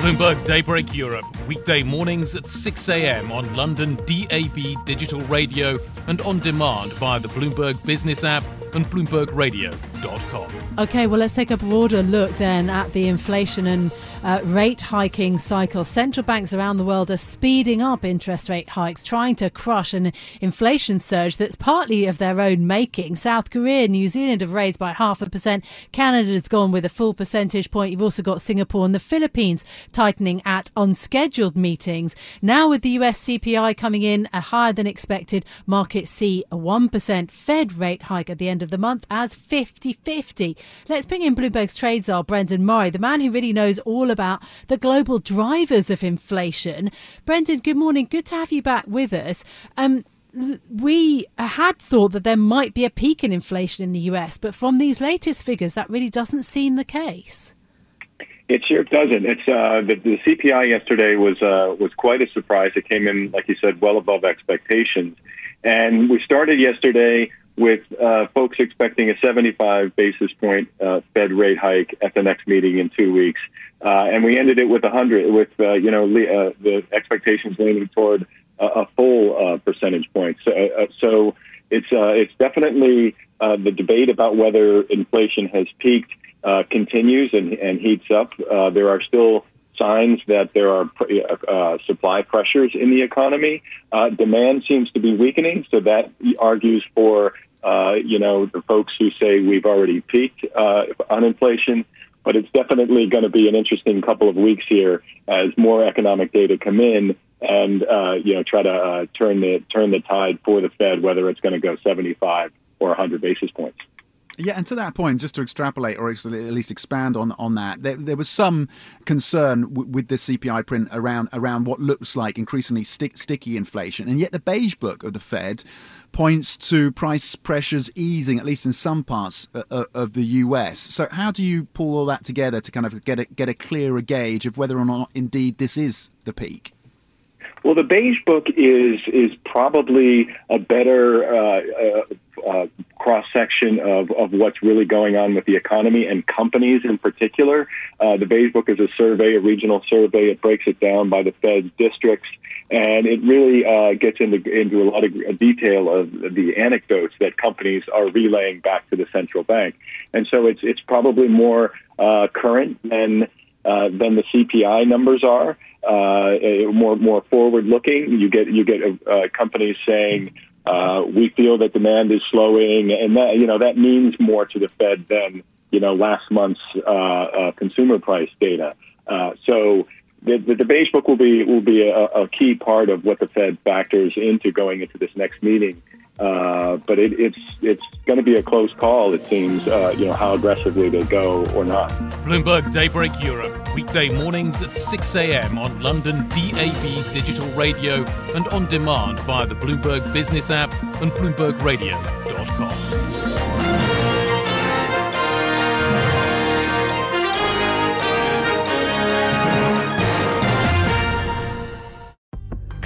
Bloomberg Daybreak Europe, weekday mornings at 6 a.m. on London DAB digital radio and on demand via the Bloomberg Business app and Okay, well, let's take a broader look then at the inflation and uh, rate hiking cycle. Central banks around the world are speeding up interest rate hikes, trying to crush an inflation surge that's partly of their own making. South Korea, New Zealand have raised by half a percent. Canada's gone with a full percentage point. You've also got Singapore and the Philippines tightening at unscheduled meetings. Now, with the US CPI coming in a higher than expected, markets see a 1% Fed rate hike at the end of the month as 50 50. Let's bring in Bloomberg's trade czar, Brendan Murray, the man who really knows all about the global drivers of inflation. Brendan, good morning. Good to have you back with us. Um, we had thought that there might be a peak in inflation in the US, but from these latest figures, that really doesn't seem the case. It sure doesn't. It's uh, the, the CPI yesterday was uh, was quite a surprise. It came in, like you said, well above expectations. And we started yesterday with uh, folks expecting a 75 basis point uh, Fed rate hike at the next meeting in two weeks, uh, and we ended it with 100, with uh, you know uh, the expectations leaning toward a, a full uh, percentage point. So, so it's it's definitely the debate about whether inflation has peaked continues and, and heats up. there are still signs that there are uh, supply pressures in the economy. Uh, demand seems to be weakening, so that argues for uh, you know, the folks who say we've already peaked uh, on inflation. But it's definitely going to be an interesting couple of weeks here as more economic data come in and uh, you know try to uh, turn the turn the tide for the Fed, whether it's going to go 75 or 100 basis points. Yeah, and to that point, just to extrapolate or at least expand on on that, there, there was some concern w- with the CPI print around around what looks like increasingly stick, sticky inflation, and yet the beige book of the Fed points to price pressures easing, at least in some parts uh, uh of the US. So, how do you pull all that together to kind of get a, get a clearer gauge of whether or not indeed this is the peak? Well, the beige book is is probably a better uh, uh, uh, cross section of, of what's really going on with the economy and companies in particular. Uh, the beige book is a survey, a regional survey. It breaks it down by the Fed's districts, and it really uh, gets into into a lot of detail of the anecdotes that companies are relaying back to the central bank. And so it's it's probably more uh, current than than the CPI numbers are uh, more more forward looking. You get you get uh, companies saying uh, we feel that demand is slowing, and that you know that means more to the Fed than you know last month's uh, uh, consumer price data. Uh, so. The, the, book will be will be a, a key part of what the Fed factors into going into this next meeting. Uh, but it, it's it's going to be a close call. It seems, uh, you know, how aggressively they go or not. Bloomberg Daybreak Europe, weekday mornings at 6 a.m. on London DAB digital radio and on demand via the Bloomberg Business app and BloombergRadio.com.